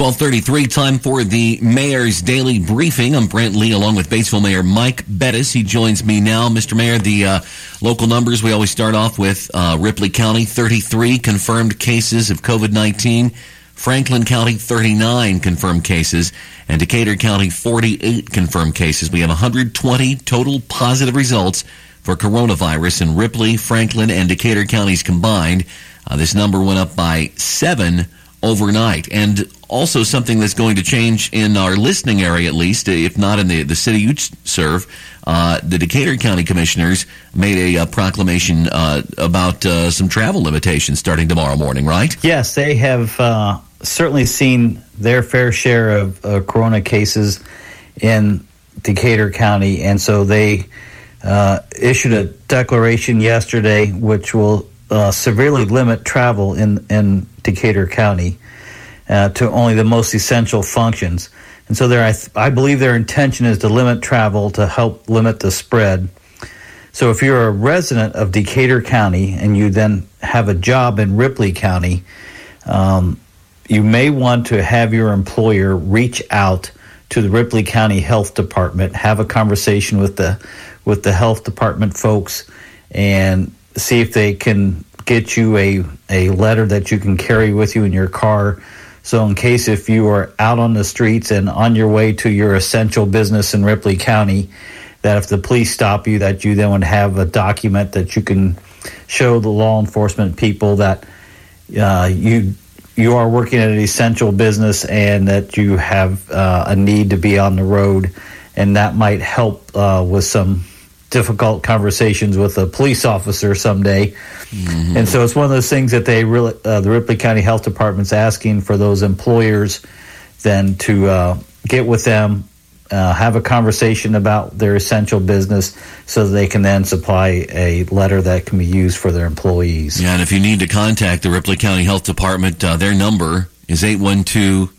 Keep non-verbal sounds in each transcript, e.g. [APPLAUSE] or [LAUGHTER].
1233, time for the Mayor's Daily Briefing. I'm Brent Lee along with Batesville Mayor Mike Bettice. He joins me now. Mr. Mayor, the uh, local numbers we always start off with uh, Ripley County, 33 confirmed cases of COVID 19. Franklin County, 39 confirmed cases. And Decatur County, 48 confirmed cases. We have 120 total positive results for coronavirus in Ripley, Franklin, and Decatur counties combined. Uh, this number went up by seven overnight. And also something that's going to change in our listening area, at least, if not in the, the city you serve. Uh, the Decatur County Commissioners made a, a proclamation uh, about uh, some travel limitations starting tomorrow morning, right? Yes, they have uh, certainly seen their fair share of uh, corona cases in Decatur County, and so they uh, issued a declaration yesterday which will severely limit travel in, in Decatur County uh, to only the most essential functions. And so, there, I, th- I believe their intention is to limit travel to help limit the spread. So, if you're a resident of Decatur County and you then have a job in Ripley County, um, you may want to have your employer reach out to the Ripley County Health Department, have a conversation with the with the health department folks, and see if they can get you a, a letter that you can carry with you in your car. So, in case if you are out on the streets and on your way to your essential business in Ripley County, that if the police stop you, that you then would have a document that you can show the law enforcement people that uh, you you are working at an essential business and that you have uh, a need to be on the road, and that might help uh, with some difficult conversations with a police officer someday. Mm-hmm. And so it's one of those things that they really, uh, the Ripley County Health Department's asking for those employers then to uh, get with them, uh, have a conversation about their essential business so they can then supply a letter that can be used for their employees. Yeah, and if you need to contact the Ripley County Health Department, uh, their number is 812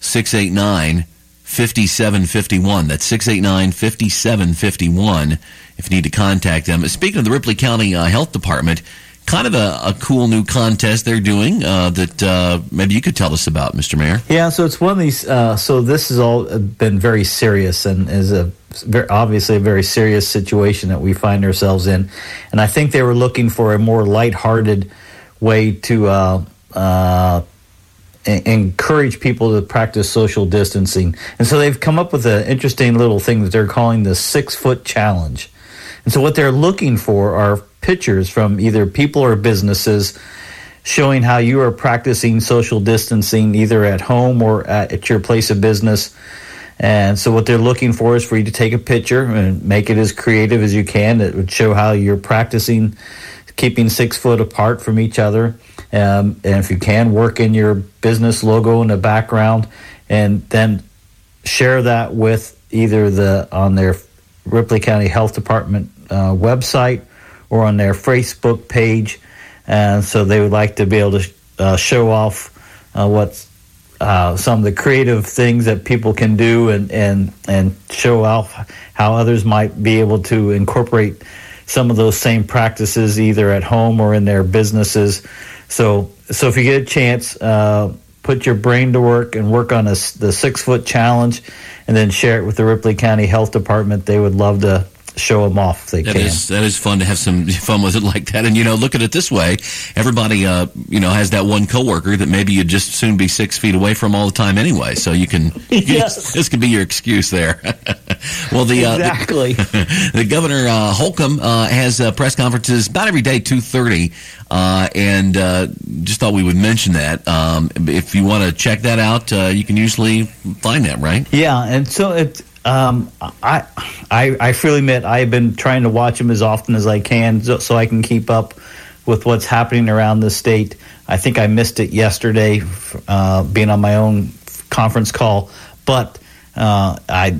689 5751. That's 689 5751 if you need to contact them. Speaking of the Ripley County uh, Health Department, kind of a, a, cool new contest they're doing uh, that uh, maybe you could tell us about, Mr. Mayor. Yeah, so it's one of these. Uh, so this has all been very serious and is a very, obviously a very serious situation that we find ourselves in. And I think they were looking for a more lighthearted way to uh, uh, encourage people to practice social distancing. And so they've come up with an interesting little thing that they're calling the six foot challenge. And so what they're looking for are pictures from either people or businesses showing how you are practicing social distancing either at home or at, at your place of business. And so what they're looking for is for you to take a picture and make it as creative as you can. that would show how you're practicing keeping six foot apart from each other. Um, and if you can, work in your business logo in the background, and then share that with either the on their Ripley County Health Department uh, website or on their Facebook page. And so they would like to be able to uh, show off uh, what's uh, some of the creative things that people can do and, and, and show off how others might be able to incorporate some of those same practices either at home or in their businesses. So, so if you get a chance, uh, put your brain to work and work on a, the six foot challenge, and then share it with the Ripley County Health Department. They would love to show them off if they that can. Is, that is fun to have some [LAUGHS] fun with it like that. And you know, look at it this way: everybody, uh, you know, has that one coworker that maybe you'd just soon be six feet away from all the time anyway. So you can, [LAUGHS] yes. this could be your excuse there. [LAUGHS] well, the exactly uh, the, [LAUGHS] the, governor uh, Holcomb uh, has uh, press conferences about every day, two thirty, uh, and just thought we would mention that. Um, if you want to check that out, you can usually find that, right? Yeah, and so it um, I, I, I freely admit I've been trying to watch them as often as I can so, so, I can keep up with what's happening around the state. I think I missed it yesterday, uh, being on my own conference call, but uh, I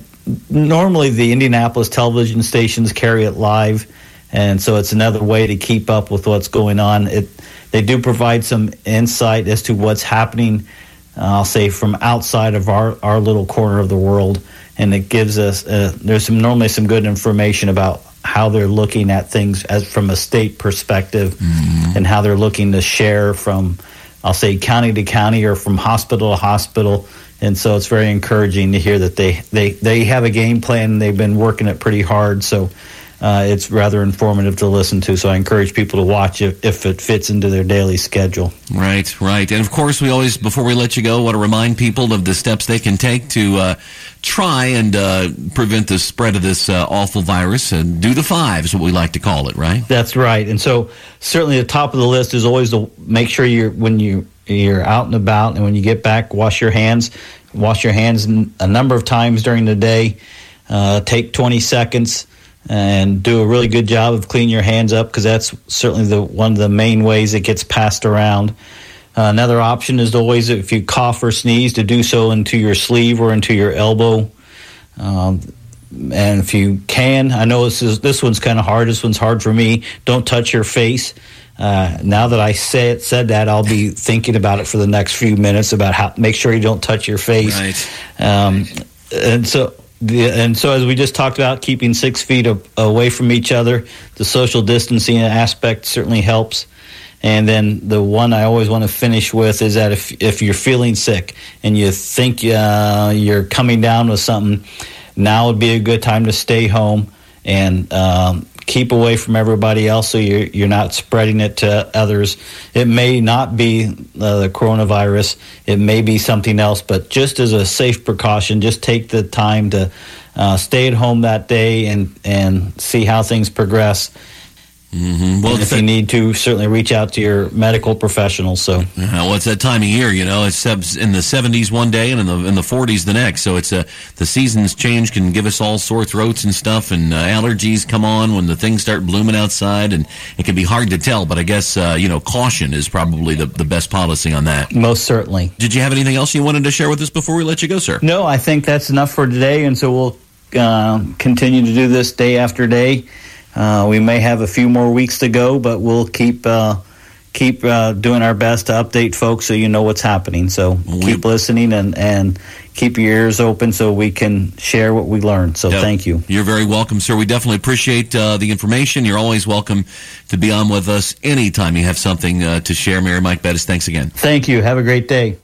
normally the Indianapolis television stations carry it live, and so it's another way to keep up with what's going on. It they do provide some insight as to what's happening. Uh, I'll say from outside of our, our little corner of the world and it gives us uh, there's some normally some good information about how they're looking at things as from a state perspective mm-hmm. and how they're looking to share from I'll say county to county or from hospital to hospital. And so it's very encouraging to hear that they, they, they have a game plan and they've been working it pretty hard. So uh, it's rather informative to listen to. So I encourage people to watch it if it fits into their daily schedule. Right, right. And of course, we always, before we let you go, want to remind people of the steps they can take to uh, try and uh, prevent the spread of this uh, awful virus. And do the five is what we like to call it, right? That's right. And so certainly the top of the list is always to make sure you're, when you, you're out and about and when you get back, wash your hands. Wash your hands a number of times during the day. Uh, take 20 seconds and do a really good job of cleaning your hands up because that's certainly the one of the main ways it gets passed around. Uh, another option is always if you cough or sneeze to do so into your sleeve or into your elbow. Um, and if you can, I know this is this one's kind of hard. This one's hard for me. Don't touch your face. Uh, now that I say it, said that, I'll be thinking about it for the next few minutes about how make sure you don't touch your face. Right. Um, and so the, and so, as we just talked about, keeping six feet a, away from each other, the social distancing aspect certainly helps. And then the one I always want to finish with is that if if you're feeling sick and you think uh, you're coming down with something, now would be a good time to stay home and um, keep away from everybody else so you're, you're not spreading it to others. It may not be uh, the coronavirus, it may be something else, but just as a safe precaution, just take the time to uh, stay at home that day and, and see how things progress Mm-hmm. Well, if you need to, certainly reach out to your medical professional. So, well, it's that time of year, you know. It's in the 70s one day and in the in the 40s the next. So it's a the seasons change can give us all sore throats and stuff, and uh, allergies come on when the things start blooming outside, and it can be hard to tell. But I guess uh, you know caution is probably the the best policy on that. Most certainly. Did you have anything else you wanted to share with us before we let you go, sir? No, I think that's enough for today, and so we'll uh, continue to do this day after day. Uh, we may have a few more weeks to go, but we'll keep uh, keep uh, doing our best to update folks so you know what's happening. So we, keep listening and, and keep your ears open so we can share what we learn. So yep. thank you. You're very welcome, sir. We definitely appreciate uh, the information. You're always welcome to be on with us anytime you have something uh, to share. Mayor Mike Bettice, thanks again. Thank you. Have a great day.